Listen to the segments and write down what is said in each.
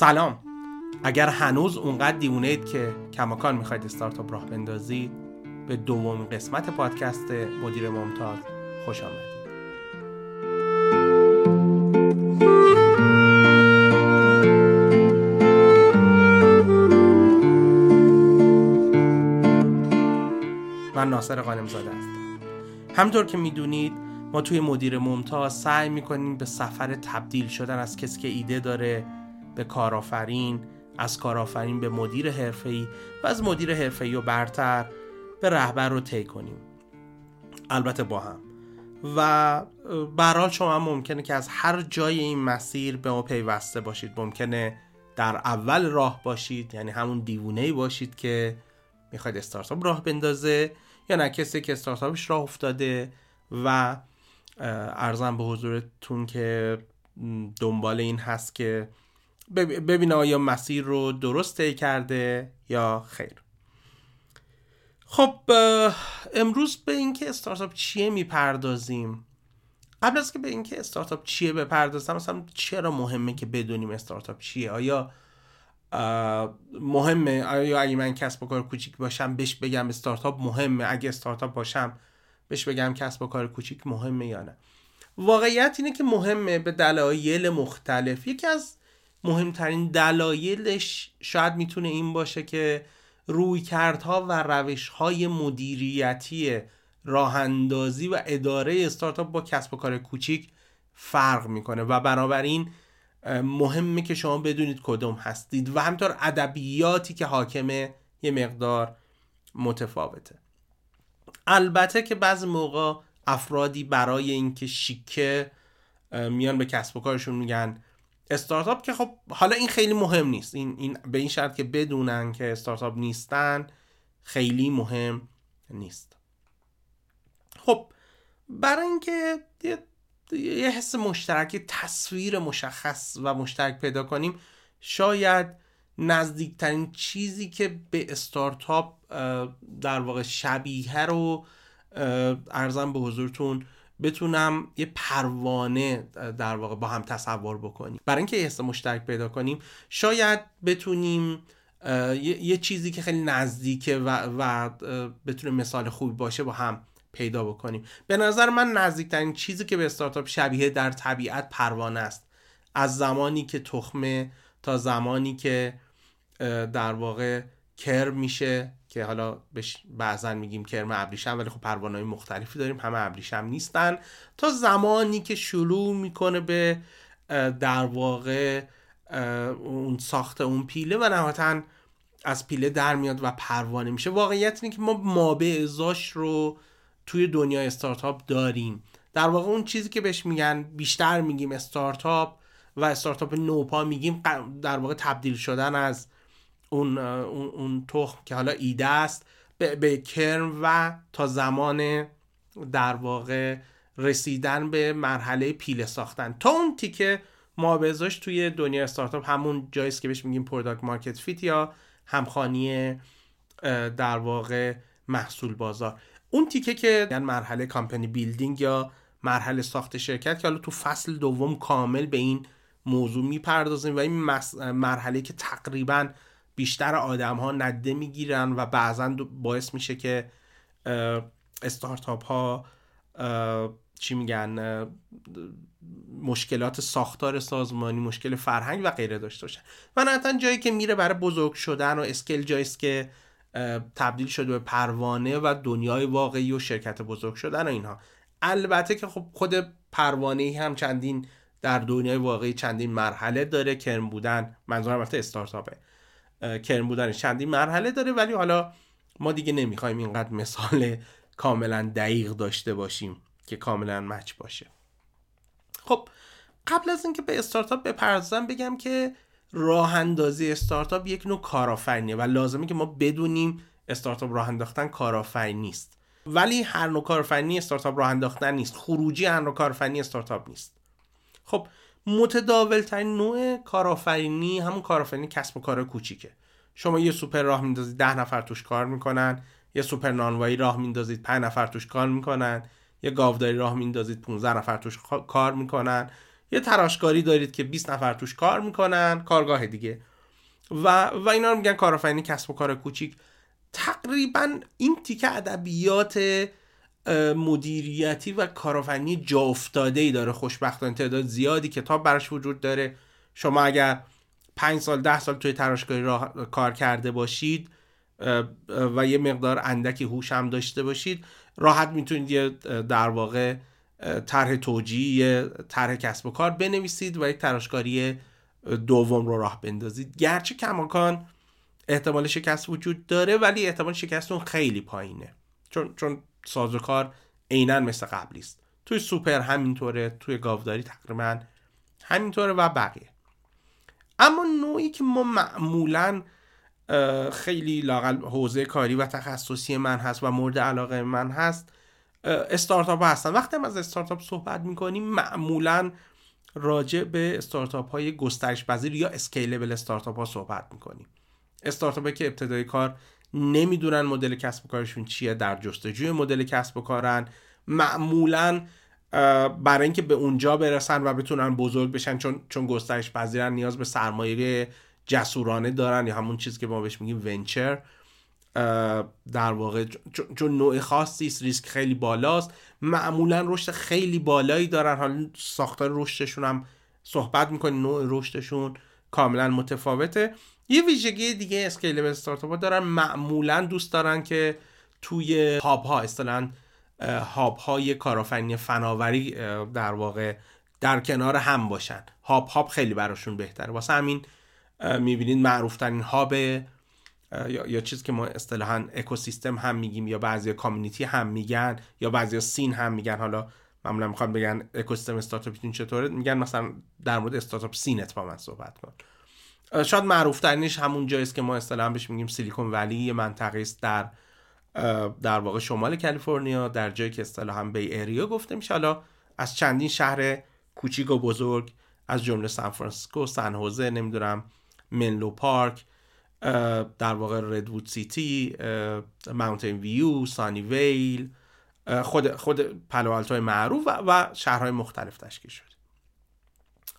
سلام. اگر هنوز اونقدر دیونه اید که کماکان می‌خواید استارتاپ راه بندازید به دومین قسمت پادکست مدیر ممتاز خوش آمدید. من ناصر قانمزاده هستم. همطور که می‌دونید ما توی مدیر ممتاز سعی می‌کنیم به سفر تبدیل شدن از کسی که ایده داره به کارآفرین از کارآفرین به مدیر حرفه‌ای و از مدیر حرفه‌ای و برتر به رهبر رو طی کنیم. البته با هم. و برحال شما ممکنه که از هر جای این مسیر به ما پیوسته باشید. ممکنه در اول راه باشید یعنی همون دیوونه باشید که می‌خواید استارتاپ راه بندازه یا نه کسی که استارتاپش راه افتاده و ارزم به حضورتون که دنبال این هست که ببینه آیا مسیر رو درست طی کرده یا خیر. خب امروز به اینکه استارتاپ چیه می‌پردازیم. قبل از که به اینکه استارتاپ چیه بپردازم مثلا چرا مهمه که بدونیم استارتاپ چیه؟ آیا مهمه؟ آیا اگه من کسب و کار کوچیک باشم بهش بگم استارتاپ مهمه؟ اگه استارتاپ باشم بهش بگم کسب و کار کوچیک مهمه یا نه؟ واقعیت اینه که مهمه به دلایل مختلف. یکی از مهمترین دلایلش شاید می‌تونه این باشه که رویکردها و روشهای مدیریتی راهاندازی و اداره استارتاپ با کسب و کار کوچیک فرق می‌کنه و بنابراین مهمه که شما بدونید کدوم هستید و همطور ادبیاتی که حاکمه یه مقدار متفاوته. البته که بعضی موقع افرادی برای اینکه شیکه میان به کسب و کارشون میگن استارتاپ که خب حالا این خیلی مهم نیست. این, این به این شرط که بدونن که استارتاپ نیستن خیلی مهم نیست. خب برای اینکه یه, یه حس مشترک تصویر مشخص و مشترک پیدا کنیم شاید نزدیکترین چیزی که به استارتاپ در واقع شبیه رو ارزم به حضورتون بتونم یه پروانه در واقع با هم تصور بکنیم. برای اینکه حس مشترک پیدا کنیم شاید بتونیم یه،, چیزی که خیلی نزدیکه و, و بتونه مثال خوبی باشه با هم پیدا بکنیم. به نظر من نزدیکترین چیزی که به استارتاپ شبیه در طبیعت پروانه است. از زمانی که تخمه تا زمانی که در واقع کرم میشه که حالا بعضا میگیم کرم ابریشم ولی خب پروانه مختلفی داریم همه ابریشم نیستن. تا زمانی که شروع می‌کنه به در واقع اون ساخت اون پیله و نهایتا از پیله در میاد و پروانه میشه. واقعیت اینه که ما مابع ازاش رو توی دنیای استارتاپ داریم. در واقع اون چیزی که بهش میگن بیشتر میگیم استارتاپ و استارتاپ نوپا میگیم در واقع تبدیل شدن از اون, اون, تخم که حالا ایده است به, به کرم و تا زمان در واقع رسیدن به مرحله پیله ساختن. تا اون تیکه ما به ازاش توی دنیا استارتاپ همون جاییست که بهش میگیم product market fit یا همخوانی در واقع محصول بازار. اون تیکه که یعنی مرحله company building یا مرحله ساخت شرکت که حالا تو فصل دوم کامل به این موضوع می‌پردازیم و این مرحله که تقریبا بیشتر آدم ها نادیده می‌گیرن و بعضا باعث میشه که استارتاپ ها چی میگن مشکلات ساختار سازمانی مشکل فرهنگ و غیره داشته باشن. و نهایتا جایی که میره برای بزرگ شدن و scale جاییست که تبدیل شده به پروانه و دنیای واقعی و شرکت بزرگ شدن و اینها. البته که خب خود پروانه هم چندین در دنیای واقعی چندین مرحله داره. کرم بودن منظورم البته استارتاپه. کرم بودن چندین مرحله داره ولی حالا ما دیگه نمی‌خوایم اینقدر مثال کاملا دقیق داشته باشیم که کاملا مچ باشه. خب قبل از اینکه به استارتاپ بپردازم بگم که راه اندازی استارتاپ یک نوع کارآفرینیه و لازمه که ما بدونیم استارتاپ راه انداختن کارآفرینیست. ولی هر نوع کارآفرینی استارتاپ راه انداختن نیست. خروجی هر نوع کارآفرینی استارتاپ نیست. خب متداول ترین نوع کارآفرینی همون کارآفرینی کسب و کار کوچیکه. شما یه سوپر راه میندازید ده نفر توش کار می‌کنن. یه سوپر نانوایی راه میندازید پنج نفر توش کار می‌کنن. یه گاوداری راه میندازید 15 نفر توش کار می‌کنن. یه تراشکاری دارید که 20 نفر توش کار می‌کنن. کارگاه دیگه. و و اینا رو میگن کارآفرینی کسب و کار کوچیک. تقریبا این تیکه ادبیات مدیریتی و کارآفرینی جا افتاده ای داره خوشبختانه تعداد زیادی کتاب براش وجود داره. شما اگر پنج سال ده سال توی تراشکاری راه کار کرده باشید و یه مقدار اندکی هوش هم داشته باشید راحت می‌تونید یه در واقع طرح توجیه طرح کسب و کار بنویسید و یک تراشکاری دوم رو راه بندازید. گرچه کماکان احتمال شکست وجود داره ولی احتمال شکست اون خیلی پایینه. چون چون سازوکار عینا مثل قبلی است. توی سوپر همینطوره توی گاوداری تقریبا همینطوره و بقیه. اما نوعی که ما معمولا خیلی لاقل حوزه کاری و تخصصی من هست و مورد علاقه من هست استارتاپ هستن. وقتی هم از استارتاپ صحبت می‌کنیم معمولا راجع به استارتاپ های گسترش پذیر یا اسکیلبل استارتاپ ها صحبت می‌کنیم. استارتاپ که ابتدای کار نمی‌دونن مدل کسب و کارشون چیه در جستجوی مدل کسب و کارن. معمولا برای اینکه به اونجا برسن و بتونن بزرگ بشن چون چون گسترش پذیرن نیاز به سرمایه جسورانه دارن یا همون چیزی که ما بهش میگیم ونچر. در واقع چون نوع خاصی است ریسک خیلی بالاست. معمولا رشد خیلی بالایی دارن. حالا ساختار رشدشون هم صحبت می‌کنیم نوع رشدشون کاملا متفاوته. یه ویژگی دیگه اسکیلبل استارتاپ ها دارن معمولا دوست دارن که توی هاب ها اصطلاحا هاب های کارآفرینی فناوری در واقع در کنار هم باشن. hub hub خیلی براشون بهتره. واسه همین می‌بینید معروف ترین hub یا, یا چیزی که ما اصطلاحا اکوسیستم هم میگیم یا بعضی community هم میگن یا بعضی scene هم میگن. حالا معمولا می‌خوان بگن اکوسیستم استارتاپتون چطوره؟ میگن مثلا در مورد startup scene ت با من صحبت کن. شاید معروف ترینش همون جاییست که ما اصطلاحا بهش میگیم سیلیکون ولی یه منطقه است در در واقع شمال کالیفرنیا در جایی که اصطلاحا بی ایریا گفته میشه. حالا از چندین شهر کوچیک و بزرگ از جمله سان فرانسیسکو سن هوزه نمی‌دونم منلو پارک در واقع ردوود سیتی ماونتین ویو سانی ویل خود خود پالو آلتو معروف و, و شهرهای مختلف تشکیل شده.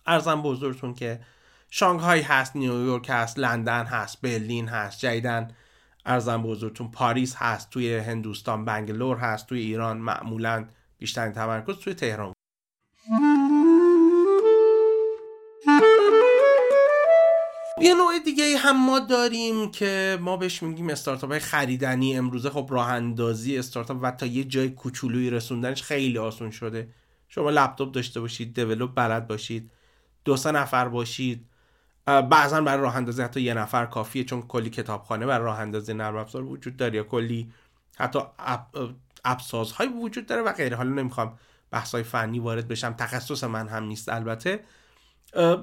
عرضم به حضورتون که شانگهای هست نیویورک هست لندن هست برلین هست جیدن عرضم به حضورتون پاریس هست توی هندوستان بنگلور هست توی ایران معمولا بیشترین تمرکز توی تهران. یه نوع دیگه هم ما داریم که ما بهش میگیم استارتاپ خریدنی. امروزه خب راه اندازی استارتاپ و تا یه جای کوچولویی رسوندنش خیلی آسون شده. شما لپتاپ داشته باشید دیولپ بلد باشید دو سه نفر باشید بعضا برای راه اندازی حتی یه نفر کافیه چون کلی کتابخانه برای راه اندازی نرم افزار وجود داره یا کلی حتی های وجود داره و غیره. حالا نمی‌خوام های فنی وارد بشم تخصص من هم نیست البته.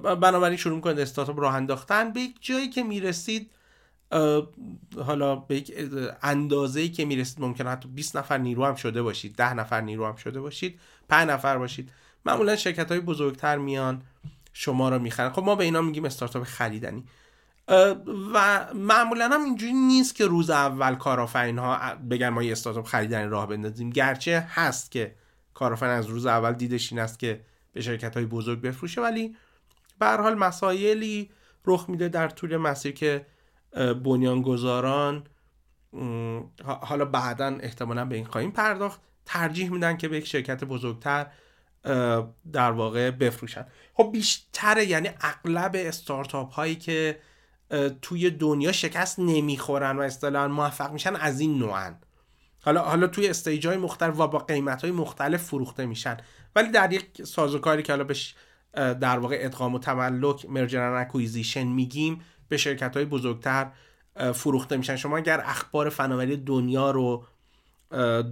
بنابراین شروع می‌کنید استارتاپ راه انداختن. به یک جایی که می‌رسید حالا به یک اندازه که می‌رسید ممکنه حتی 20 نفر نیرو هم شده باشید 10 نفر نیرو هم شده باشید 5 نفر باشید. معمولا شرکت های بزرگتر میان. شما رو می‌خرن. خب ما به اینا میگیم استارتاپ خریدنی. و معمولا هم اینجوری نیست که روز اول کارآفرین ها بگن ما یه استارتاپ خریدنی راه بندازیم. گرچه هست که کارآفرین از روز اول دیدش این است که به شرکت های بزرگ بفروشه ولی به حال مسائلی رخ میده در طول مسیر که بنیانگذاران حالا بعدا احتمالا به این خواهیم پرداخت. ترجیح میدن که به یک شرکت بزرگتر در واقع بفروشن. خب بیشتر یعنی اغلب استارتاپ هایی که توی دنیا شکست نمی‌خورن و اصطلاحا موفق میشن از این نوعن. حالا حالا توی stage های مختلف و با قیمت های مختلف فروخته میشن. ولی در یک سازوکاری که حالا بهش در واقع ادغام و تملک merger acquisition میگیم به شرکت های بزرگتر فروخته میشن. شما اگر اخبار فناوری دنیا رو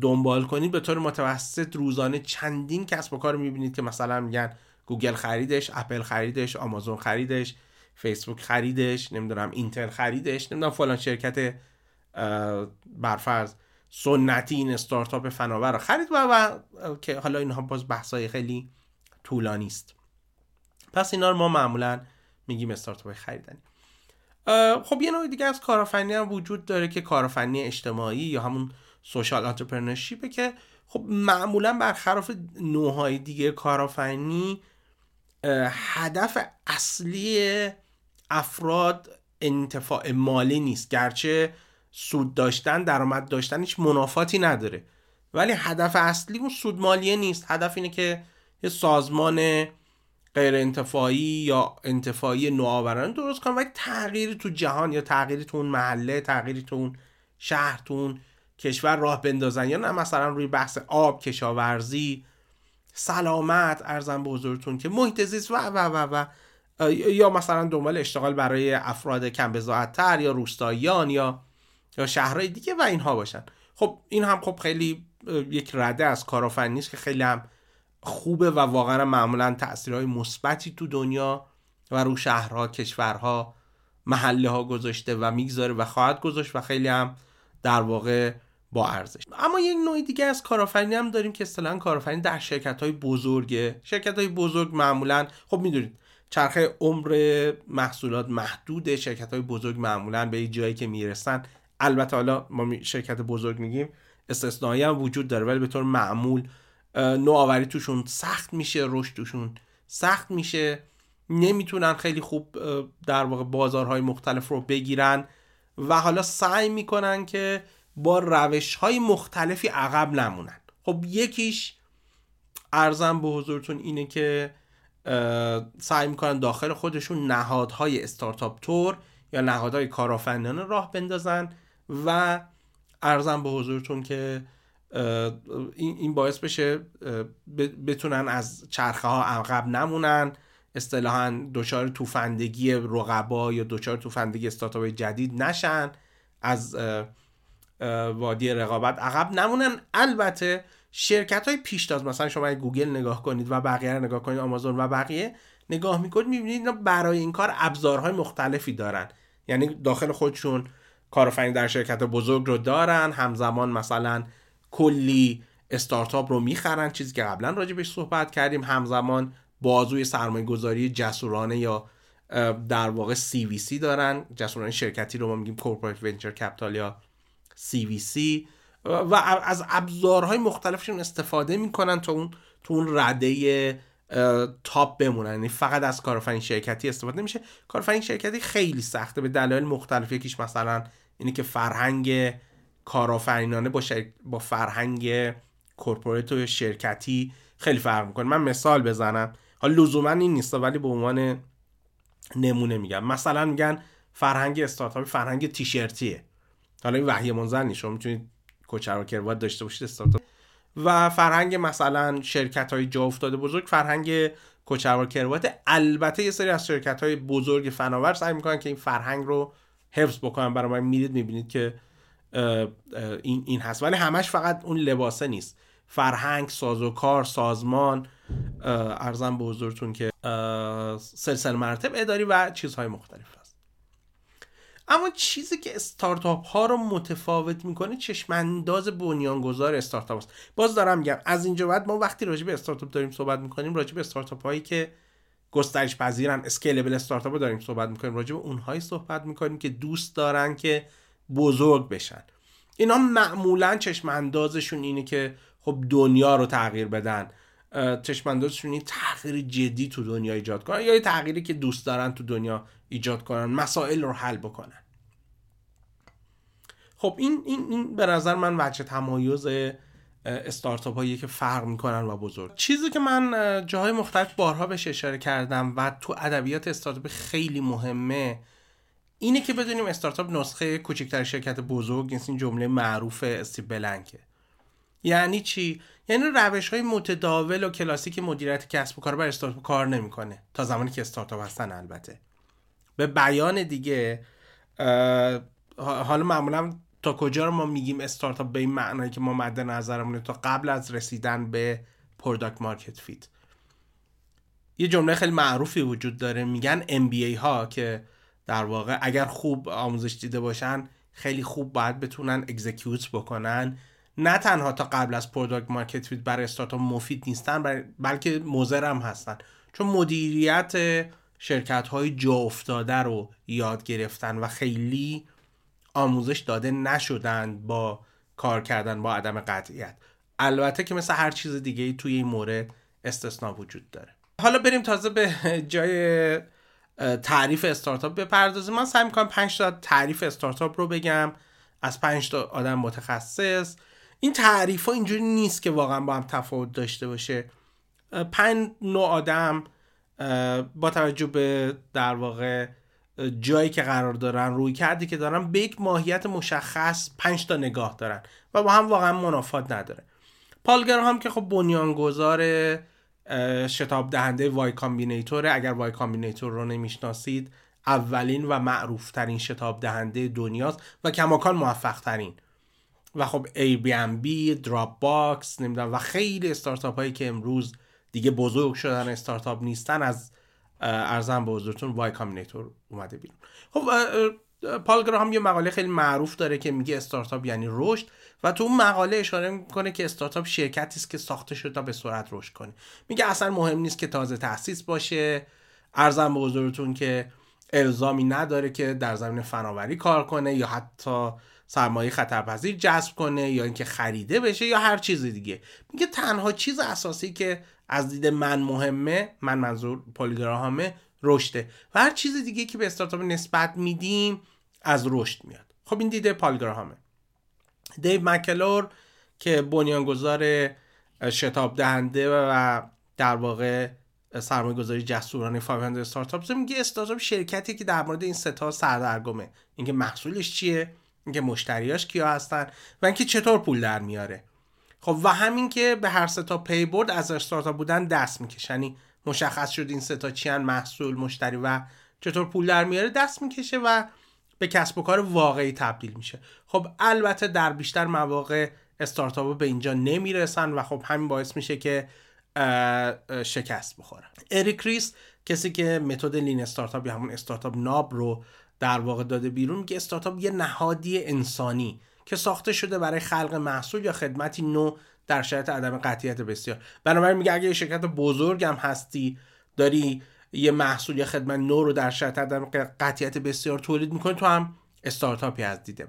دنبال کنید به طور متوسط روزانه چندین کسب و کار می‌بینید که مثلا میگن گوگل خریدش اپل خریدش آمازون خریدش فیسبوک خریدش نمی‌دونم اینتل خریدش نمی‌دونم فلان شرکت برفرض سنتی این استارتاپ فناور رو خرید و, که حالا اینها باز بحثای خیلی طولانی است. پس اینا رو ما معمولا میگیم استارتاپ خریدنی. خب یه نوع دیگه از کارآفرینی هم وجود داره که کارآفرینی اجتماعی یا همون social entrepreneurship ه که خب معمولا برخلاف نوعهای دیگه کارآفرینی هدف اصلی افراد انتفاع مالی نیست. گرچه سود داشتن درآمد داشتن هیچ منافاتی نداره. ولی هدف اصلی اون سود مالیه نیست. هدف اینه که یه سازمان غیر انتفاعی یا انتفاعی نوآورانه درست کنن و تغییری تو جهان یا تغییری تو اون محله تغییری تو اون شهر تو اون کشور راه بندازن یا نه؟ مثلا روی بحث آب کشاورزی سلامت ارزم به حضورتون که محیط زیست و و و و. یا مثلا دنبال اشتغال برای افراد کم تر یا روستاییان یا یا شهرهای دیگه و اینها باشن. خب این هم خب خیلی یک رده از کارآفرینی نیست که خیلی هم خوبه و واقعا معمولا تاثیرهای مثبتی تو دنیا و رو شهرها کشورها محله ها گذاشته و می‌گذاره و خواهد گذاشت و خیلی هم در واقع با ارزش. اما یک نوع دیگه از کارآفرینی هم داریم که اصطلاحا کارآفرینی در شرکت های بزرگه. شرکت های بزرگ معمولا خب می‌دونید چرخه عمر محصولات محدوده شرکت های بزرگ معمولا به جایی که می‌رسن. البته حالا ما شرکت بزرگ میگیم استثنایی هم وجود داره ولی به طور معمول نوآوری توشون سخت میشه رشد توشون سخت میشه. نمی‌تونن خیلی خوب در واقع بازارهای مختلف رو بگیرن و حالا سعی می‌کنن که با روش های مختلفی عقب نمونن. خب یکیش ارزم به حضورتون اینه که سعی می‌کنن داخل خودشون نهادهای استارتاپ تور یا نهادهای کارآفرینانه راه بندازن و ارزم به حضورتون که این باعث بشه بتونن از چرخه ها عقب نمونن. اصطلاحا دچار توفندگی رقبا یا دچار توفندگی استارتاپ جدید نشن. از وادی رقابت عقب. نمونن. البته شرکت های پیشتاز مثلا شما گوگل نگاه کنید و بقیه رو نگاه کنید آمازون و بقیه نگاه می‌کنید می‌بینید اینا برای این کار ابزارهای مختلفی دارن. یعنی داخل خودشون کارآفرین در شرکت بزرگ رو دارن همزمان مثلا کلی استارتاپ رو می‌خرن چیزی که قبلا راجع بهش صحبت کردیم همزمان بازوی سرمایه گذاری جسورانه یا در واقع CVC دارن. جسورانه شرکتی رو ما میگیم corporate venture capital یا CVC و از ابزارهای مختلفشون استفاده می‌کنن تا اون تو اون رده top بمونن. یعنی فقط از کارآفرین شرکتی استفاده نمیشه کارآفرین شرکتی خیلی سخته. به دلایل مختلف. یکیش مثلا اینه که فرهنگ کارآفرینانه با, با فرهنگ کورپوریت و شرکتی خیلی فرق می‌کنه. من مثال بزنم. حالا لزوما این نیست ولی به عنوان نمونه میگم. مثلا میگن فرهنگ استارتاپ فرهنگ تیشرتیه. حالا این وحی منزل شما می‌تونید کوچر و کروات داشته باشید استارتاپ و فرهنگ مثلا شرکت های جا افتاده بزرگ فرهنگ کوچر کروات. البته یه سری از شرکت های بزرگ فناور سعی می‌کنن که این فرهنگ رو حفظ بکنن. برای من میرید می‌بینید که این, این هست. ولی همش فقط اون لباسه نیست. فرهنگ سازوکار سازمان ارزم به حضورتون که سلسله مراتب اداری و چیزهای مختلف هست. اما چیزی که استارتاپ ها رو متفاوت می‌کنه چشمانداز بنیانگذار استارتاپ است. باز دارم میگم از اینجا بعد ما وقتی راجع به استارتاپ داریم صحبت می‌کنیم راجع به استارتاپ هایی که گسترش پذیرن اسکیلبل استارتاپ داریم صحبت می‌کنیم راجع به اونهایی صحبت می‌کنیم که دوست دارن که بزرگ بشن. اینا معمولا چشم اندازشون اینه که خب دنیا رو تغییر بدن. چشم اندازشون این تغییر جدی تو دنیا ایجاد کنن یا یه تغییری که دوست دارن تو دنیا ایجاد کنن مسائل رو حل بکنن. خب این این این به نظر من وجه تمایز استارتاپ هایی که فرق می‌کنن و بزرگ. چیزی که من جاهای مختلف بارها بهش اشاره کردم و تو ادبیات استارتاپ خیلی مهمه اینه که بدونیم استارتاپ نسخه کوچکتر شرکت بزرگ نیست این جمله معروف استیو بلنکه. یعنی چی؟ یعنی روش های متداول و کلاسیک مدیریت کسب و کار بر استارتاپ کار نمی‌کنه. تا زمانی که استارتاپ هستن البته. به بیان دیگه حالا معمولا تا کجا رو ما میگیم استارتاپ به این معنایی که ما مد نظرمونه تا قبل از رسیدن به product market fit یه جمله خیلی معروفی وجود داره. میگن MBA ها که در واقع اگر خوب آموزش دیده باشن خیلی خوب باید بتونن execute بکنن. نه تنها تا قبل از product market fit برای استارتاپ مفید نیستن بلکه مضر هم هستن. چون مدیریت شرکت های جا افتاده رو یاد گرفتن و خیلی آموزش داده نشدن با کار کردن با عدم قطعیت. البته که مثل هر چیز دیگه توی این مورد استثنا وجود داره. حالا بریم تازه به جای تعریف استارتاپ بپردازیم. من سعی می‌کنم 5 تا تعریف استارتاپ رو بگم. از 5 تا آدم متخصص. این تعریف ها اینجوری نیست که واقعا با هم تفاوت داشته باشه. پنج نوع آدم با توجه به در واقع جایی که قرار دارن رویکردی که دارن به یک ماهیت مشخص پنج تا نگاه دارن و با هم واقعا منافات نداره. پال گراهام که خب بنیانگذار شتاب دهنده وای کامبینیتوره. اگر وای کامبینیتور رو نمی‌شناسید اولین و معروف ترین شتاب دهنده دنیاست و کماکان موفق ترین و خب بی دراپ باکس نمی‌دونم و خیلی استارتاپ هایی که امروز دیگه بزرگ شدن استارتاپ نیستن از عرضم به حضورتون وای کامبینیتور اومده بیرون. خب پال گراهام یه مقاله خیلی معروف داره که میگه استارتاپ یعنی رشد و تو اون مقاله اشاره می‌کنه که استارتاپ شرکتی است که ساخته شده تا به سرعت رشد کنه. میگه اصلا مهم نیست که تازه تاسیس باشه. عرضم به حضورتون که الزامی نداره که در زمین فناوری کار کنه یا حتی سرمایه خطرپذیر جذب کنه یا اینکه خریده بشه یا هر چیز دیگه. میگه تنها چیز اساسی که از دید من مهمه من منظور پولیگراهامه رشده. و هر چیز دیگه که به استارتاپ نسبت میدیم از رشد میاد. خب این دیده پالگراهامه دیو مکلور که بنیانگذار شتاب دهنده و در واقع سرمایه گذاری جسورانه 500 استارتاپ میگه استارتاپ شرکتی که در مورد این ستا سردرگمه. اینکه محصولش چیه؟ اینکه مشتریاش کیا هستن و اینکه چطور پول در میاره. خب و همین که به هر سه تا پی برد از استارتاپ بودن دست می‌کشه یعنی مشخص شد این سه تا چیان محصول مشتری و چطور پول در میاره دست می‌کشه و به کسب و کار واقعی تبدیل میشه. خب البته در بیشتر مواقع استارتاپ به اینجا نمی‌رسن و خب همین باعث میشه که شکست بخورن. اریک ریس کسی که متد لین استارتاپ یا همون استارتاپ ناب رو در واقع داده بیرون میگه استارتاپ یه نهادی انسانی که ساخته شده برای خلق محصول یا خدمتی نو در شرایط عدم قطعیت بسیار. بنابراین میگه اگه یه شرکت بزرگ هم هستی داری یه محصول یا خدمت نو رو در شرایط عدم قطعیت بسیار تولید می‌کنی تو هم استارتاپی از دید من.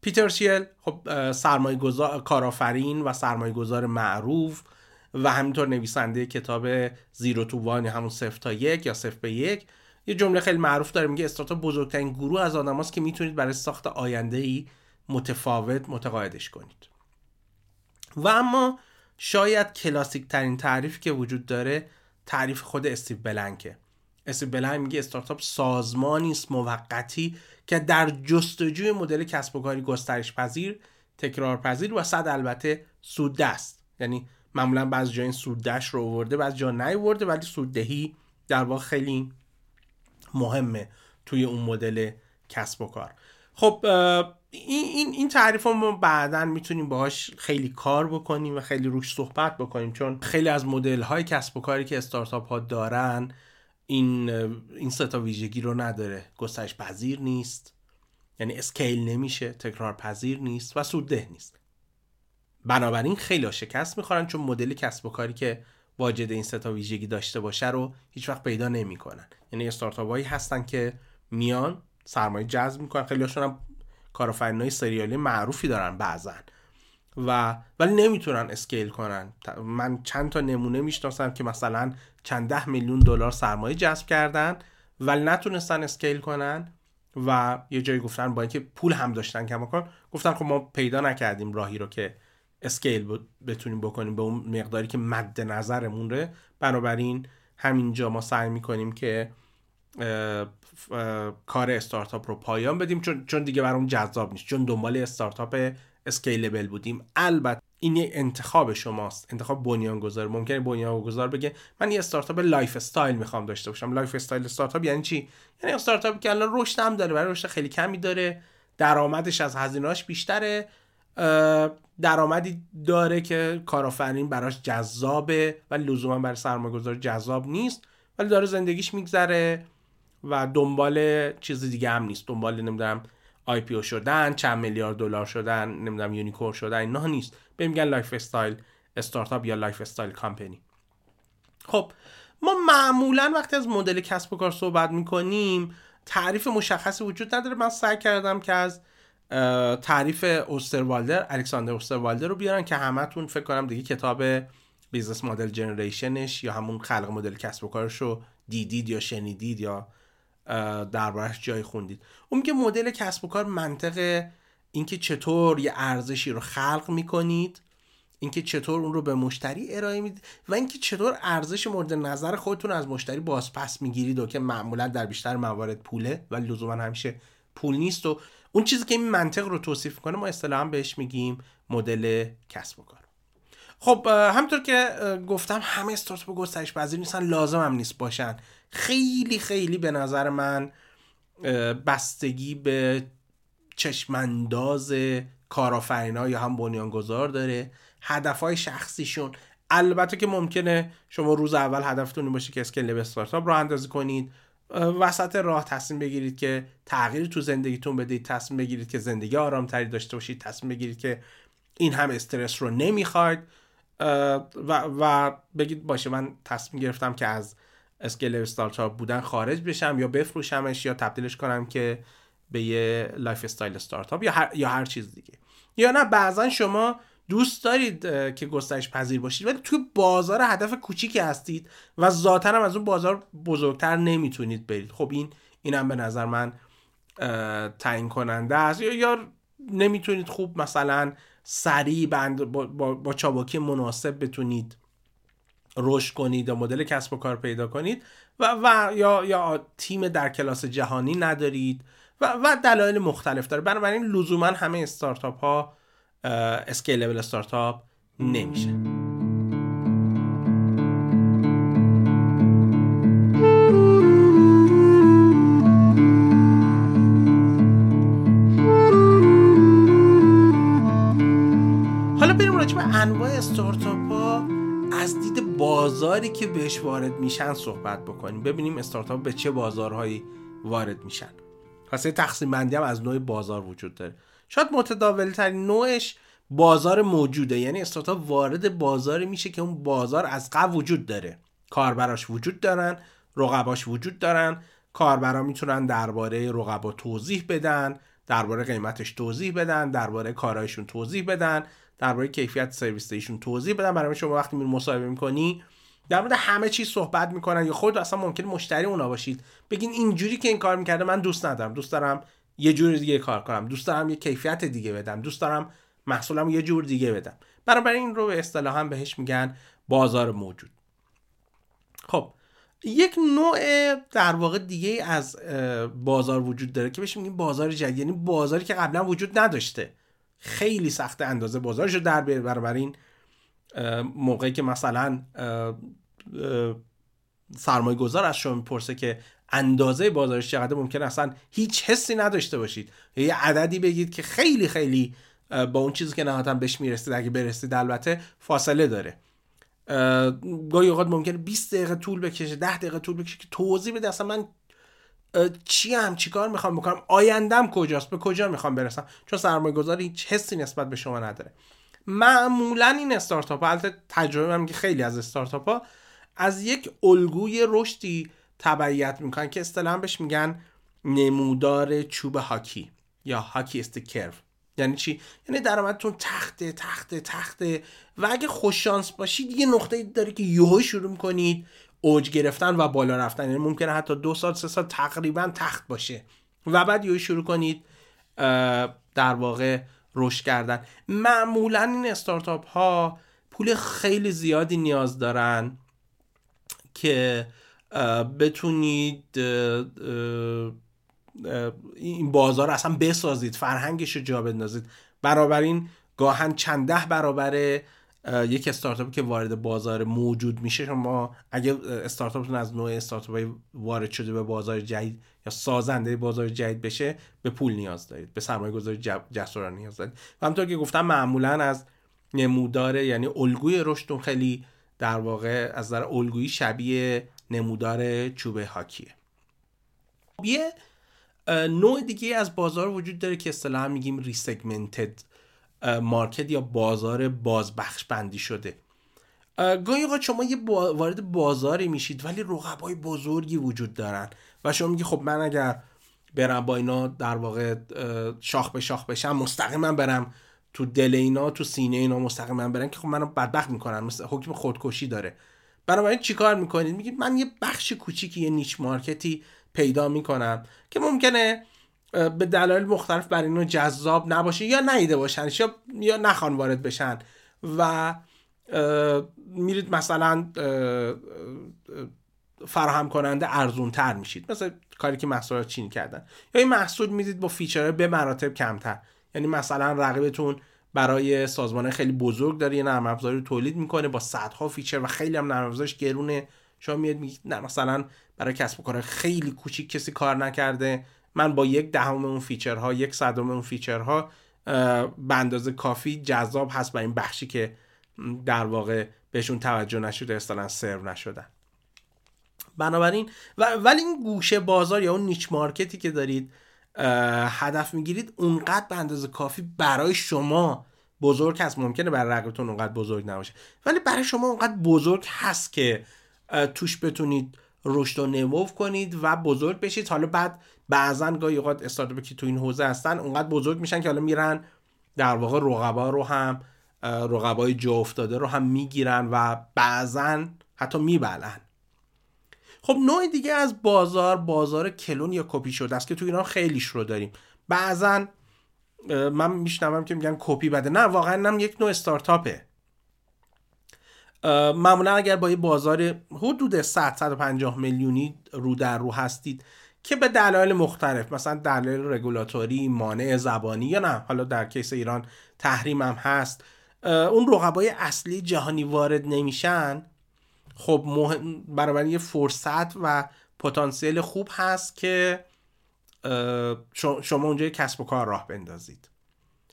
پیتر شیل خب سرمایه کارآفرین و سرمایه گذار معروف و همینطور نویسنده کتاب زیرو تو وان همون صفر تا یک یا صفر به یک. یه جمله خیلی معروف داره میگه استارتاپ بزرگترین گروه از آدماست که می‌تونید برای ساخت آینده ای متفاوت متقاعدش کنید. و اما شاید کلاسیک ترین تعریف که وجود داره تعریف خود استیو بلنکه. استیو بلنک میگه استارتاپ سازمانی است موقتی که در جستجوی مدل کسب و کاری گسترش پذیر تکرار پذیر و صد البته سودده است. یعنی معمولا بعض جای این سوددهش رو آورده بعض جا نیورده ولی سوددهی در واقع خیلی مهمه توی اون مدل کسب و کار. خب این این این تعریف ما بعدا می‌تونیم باهاش خیلی کار بکنیم و خیلی روش صحبت بکنیم چون خیلی از مدل های کسب و کاری که استارتاپ ها دارن این این ستا ویژگی رو نداره. گسترش پذیر نیست یعنی اسکیل نمیشه تکرار پذیر نیست و سودده نیست. بنابراین خیلی شکست می‌خورن چون مدل کسب و کاری که واجد این ستا ویژگی داشته باشه رو هیچ وقت پیدا نمی‌کنن. یعنی استارتاپ هایی هستن که میان سرمایه جذب می‌کنن. خیلی هم های سریالی معروفی دارن بعضا. و ولی نمی‌تونن اسکیل کنن. من چند تا نمونه می‌شناسم که مثلا چند ده میلیون دلار سرمایه جذب کردن ولی نتونستن scale کنن و یه جایی گفتن با اینکه پول هم داشتن کماکان گفتن خب ما پیدا نکردیم راهی رو که scale بتونیم بکنیم به اون مقداری که مد نظرمونه. بنابراین همینجا ما سعی می‌کنیم که کار استارتاپ رو پایان بدیم. چون چون دیگه برام جذاب نیست. چون دنبال استارتاپ scalable بودیم. البته این یه انتخاب شماست. انتخاب بنیانگذار. ممکنه بنیانگذار بگه من یه استارتاپ lifestyle می‌خوام داشته باشم. lifestyle استارتاپ یعنی چی؟ یعنی استارتاپی که الان رشد هم داره ولی رشد خیلی کمی داره. درآمدش از هزینه‌اش بیشتره. درآمدی داره که کارآفرین براش جذابه ولی لزوما برای سرمایه‌گذار جذاب نیست ولی داره زندگیش میگذره و دنبال چیز دیگه هم نیست. دنبال نمی‌دونم IPO شدن چند میلیارد دلار شدن نمی‌دونم unicorn شدن اینا نیست. بهش میگن lifestyle استارتاپ یا lifestyle company. خب ما معمولا وقتی از مدل کسب و کار صحبت می‌کنیم تعریف مشخصی وجود نداره. من سعی کردم که از تعریف اوستروالدر الکساندر اوستروالدر رو بیارن که همتون فکر کنم دیگه کتاب Business Model Generation ش یا همون خلق مدل کسب و کارش رو دیدید یا شنیدید یا دربارش جای خوندید. اون که مدل کسب و کار منطق اینکه چطور یه ارزشی رو خلق می‌کنید اینکه چطور اون رو به مشتری ارائه می‌دید و اینکه چطور ارزش مورد نظر خودتون از مشتری بازپس می‌گیرید و که معمولا در بیشتر موارد پوله و لزوما همیشه پول نیست و اون چیزی که این منطق رو توصیف کنه ما اصطلاحا بهش میگیم مدل کسب و کار. خب همطور که گفتم همه استارتاپ گسترش پذیر نیستن لازم هم نیست باشن. خیلی خیلی به نظر من بستگی به چشمانداز کارآفرینا یا هم بنیانگذار داره. هدفهای شخصیشون. البته که ممکنه شما روز اول هدفتون باشه که اسکیل استارتاپ رو اندازی کنید. وسط راه تصمیم بگیرید که تغییر تو زندگیتون بدید تصمیم بگیرید که زندگی آرامتری داشته باشید تصمیم بگیرید که این هم استرس رو نمی‌خواید. و, و بگید باشه من تصمیم گرفتم که از scale استارتاپ بودن خارج بشم یا بفروشمش یا تبدیلش کنم که به یه lifestyle استارتاپ یا هر, یا هر چیز دیگه. یا نه بعضا شما دوست دارید که گسترش پذیر باشید ولی توی بازار هدف کوچیکی هستید و ذاتا هم از اون بازار بزرگتر نمی‌تونید برید. خب این اینم به نظر من تعیین کننده است. یا, یا نمی‌تونید خوب مثلا سریع بند با, با, با چابکی مناسب بتونید رشد کنید و مدل کسب و کار پیدا کنید و, و یا, یا تیم در کلاس جهانی ندارید و, و دلایل مختلف داره. بنابراین لزوما همه استارتاپ ها اسکیلبل استارتاپ نمیشه. حالا انواع استارتاپ ها. از دید بازاری که بهش وارد میشن صحبت بکنیم. ببینیم استارتاپ به چه بازارهایی وارد میشن. پس تقسیم بندی هم از نوع بازار وجود داره. شاید متداول ترین نوعش بازار موجوده. یعنی استارتاپ وارد بازاری میشه که اون بازار از قبل وجود داره. کاربراش وجود دارن رقباش وجود دارن. کاربرا می‌تونن درباره رقبا توضیح بدن درباره قیمتش توضیح بدن درباره کارهایشون توضیح بدن درباره کیفیت سرویس ایشون توضیح بدن. برای شما وقتی میری مصاحبه می‌کنی در مورد همه چیز صحبت می‌کنن یا خود اصلا ممکن مشتری اونا باشید. بگین اینجوری که این کار می‌کرده من دوست ندارم. دوست دارم یه جور دیگه کار کنم. دوست دارم یه کیفیت دیگه بدم. دوست دارم محصولم یه جور دیگه بدم. برای این رو به اصطلاح بهش میگن بازار موجود. خب یک نوع در واقع دیگه از بازار وجود داره که بهش میگیم بازار جدید. یعنی بازاری که قبلا وجود نداشته. خیلی سخت اندازه بازارش رو در بیاره این موقعی که مثلا سرمایه گذار از شما می‌پرسه که اندازه بازارش چقدر ممکن اصلا هیچ حسی نداشته باشید. یه عددی بگید که خیلی خیلی با اون چیزی که نهایتا بهش می‌رسید اگه برسید البته فاصله داره. گاهی اوقات ممکنه 20 دقیقه طول بکشه 10 دقیقه طول بکشه که توضیح بده. اصلا من چی هم چیکار می‌خوام بکنم؟ آیندم کجاست؟ به کجا می‌خوام برسم؟ چون سرمایه گذاری هیچ حسی نسبت به شما نداره. معمولا این استارتاپ ها تجربه هم که خیلی از استارتاپ ها از یک الگوی رشدی تبعیت می‌کنن که اصطلاحا بهش میگن نمودار چوب هاکی یا هاکی استکرو یعنی چی؟ یعنی درآمدتون تخته تخته تخته و اگه خوششانس باشید یه نقطه داره که یهو شروع می‌کنید اوج گرفتن و بالا رفتن. یعنی ممکنه حتی دو سال سه سال تقریبا تخت باشه. و بعد یهو شروع کنید در واقع رشد کردن. معمولا این استارتاپ ها پول خیلی زیادی نیاز دارن که بتونید این بازار اصلا بسازید فرهنگش رو جا بندازید. این گاهن چند ده برابر یک استارتاپی که وارد بازار موجود میشه. شما اگه استارتاپتون از نوع استارتاپ وارد شده به بازار جدید یا سازنده بازار جدید بشه به پول نیاز دارید به سرمایه گذاری جسورانه نیاز دارید. و همطور که گفتم معمولا از نمودار یعنی الگوی رشدتون خیلی در واقع از نظر الگویی شبیه نمودار چوب هاکیه یه نوع دیگه از بازار وجود داره که اصطلاحا میگیم ریسگمنتد مارکت یا بازار بازبخش بندی شده گاهی اوقات شما یه وارد بازاری میشید ولی رقبای بزرگی وجود دارن و شما میگی خب من اگر برم با اینا در واقع شاخ به شاخ بشم مستقیما برم تو دل اینا تو سینه اینا مستقیما برن که خب منو بدبخت می‌کنن مثل حکم خودکشی داره. بنابراین چیکار می‌کنید؟ میگید من یه بخش کوچیکی یه niche market ی پیدا می‌کنم که ممکنه به دلایل مختلف برای اینا جذاب نباشه یا ندیده باشن یا یا نخوان وارد بشن و میرید مثلا فراهم کننده ارزون تر میشید. مثل کاری که محصولات چینی کردن. یا این محصول می‌دید با feature های به مراتب کمتر. یعنی مثلا رقیبتون برای سازمان خیلی بزرگ داره یه نرم افزاری تولید می‌کنه با صدها feature و خیلی هم نرم افزارش گرونه. شما میاد میگید نه مثلا برای کسب و کار خیلی کوچیک کسی کار نکرده. من با یک دهم اون feature ها یک صدم اون feature ها به اندازه کافی جذاب هست برای این بخشی که در واقع بهشون توجه نشده اصلا سرو نشدن. بنابراین ولی این گوشه بازار یا اون niche market ی که دارید هدف می‌گیرید اونقدر به اندازه کافی برای شما بزرگ هست. ممکنه برای رقیبتون اونقدر بزرگ نباشه. ولی برای شما اونقدر بزرگ هست که توش بتونید رشد و نمو کنید و بزرگ بشید. حالا بعد بعضا گاهی اوقات استارتاپی که تو این حوزه هستن اونقدر بزرگ میشن که حالا میرن در واقع رقبا رو هم رقبای جا افتاده رو هم می‌گیرن و بعضا حتی میبلن. خب نوع دیگه از بازار بازار کلون یا کپی شده است که تو ایران خیلیش رو داریم. بعضا من میشنوم که میگن کپی بده. نه واقعا هم یک نوع استارتاپه. معمولا اگر با یه بازار حدود 100 150 میلیونی رو در رو هستید که به دلایل مختلف مثلا دلایل رگولاتوری مانع زبانی یا نه حالا در case ایران تحریم هم هست اون رقبای اصلی جهانی وارد نمیشن. خب برای یه فرصت و پتانسیل خوب هست که شما اونجا کسب و کار راه بندازید.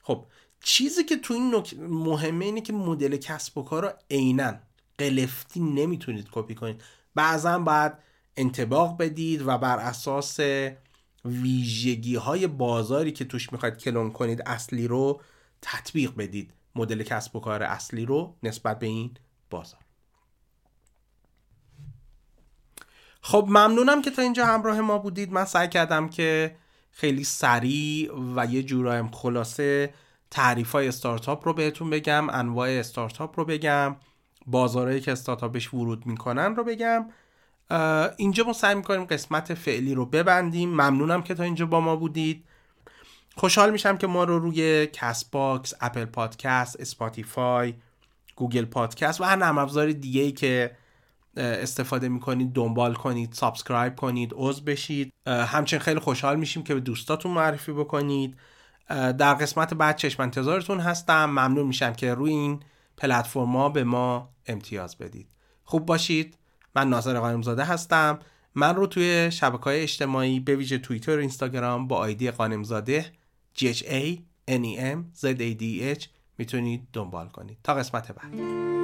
خب چیزی که تو این نک... مهمه اینه که مدل کسب و کار رو عینا قلفتی نمی‌تونید کپی کنید. بعضا باید انتباق بدید و بر اساس ویژگی های بازاری که توش می‌خواید کلون کنید اصلی رو تطبیق بدید. مدل کسب و کار اصلی رو نسبت به این بازار. خب ممنونم که تا اینجا همراه ما بودید. من سعی کردم که خیلی سریع و یه جورایم خلاصه تعریف های استارتاپ رو بهتون بگم انواع استارتاپ رو بگم بازارهایی که استارتاپش ورود می‌کنن رو بگم. اینجا ما سعی می‌کنیم قسمت فعلی رو ببندیم. ممنونم که تا اینجا با ما بودید. خوشحال میشم که ما رو روی Castbox، Apple Podcast، Spotify، Google Podcast و هر نرم افزار دیگه ای که استفاده می‌کنید دنبال کنید subscribe کنید عضو بشید. همچنین خیلی خوشحال میشیم که به دوستاتون معرفی بکنید. در قسمت بعد چشم انتظارتون هستم. ممنون میشم که روی این پلتفرما به ما امتیاز بدید. خوب باشید. من ناظر قانمزاده هستم. من رو توی شبکه های اجتماعی به ویژه توییتر و اینستاگرام با آیدی قانمزاده G H A N E M Z A D H می‌تونید دنبال کنید. تا قسمت بعد.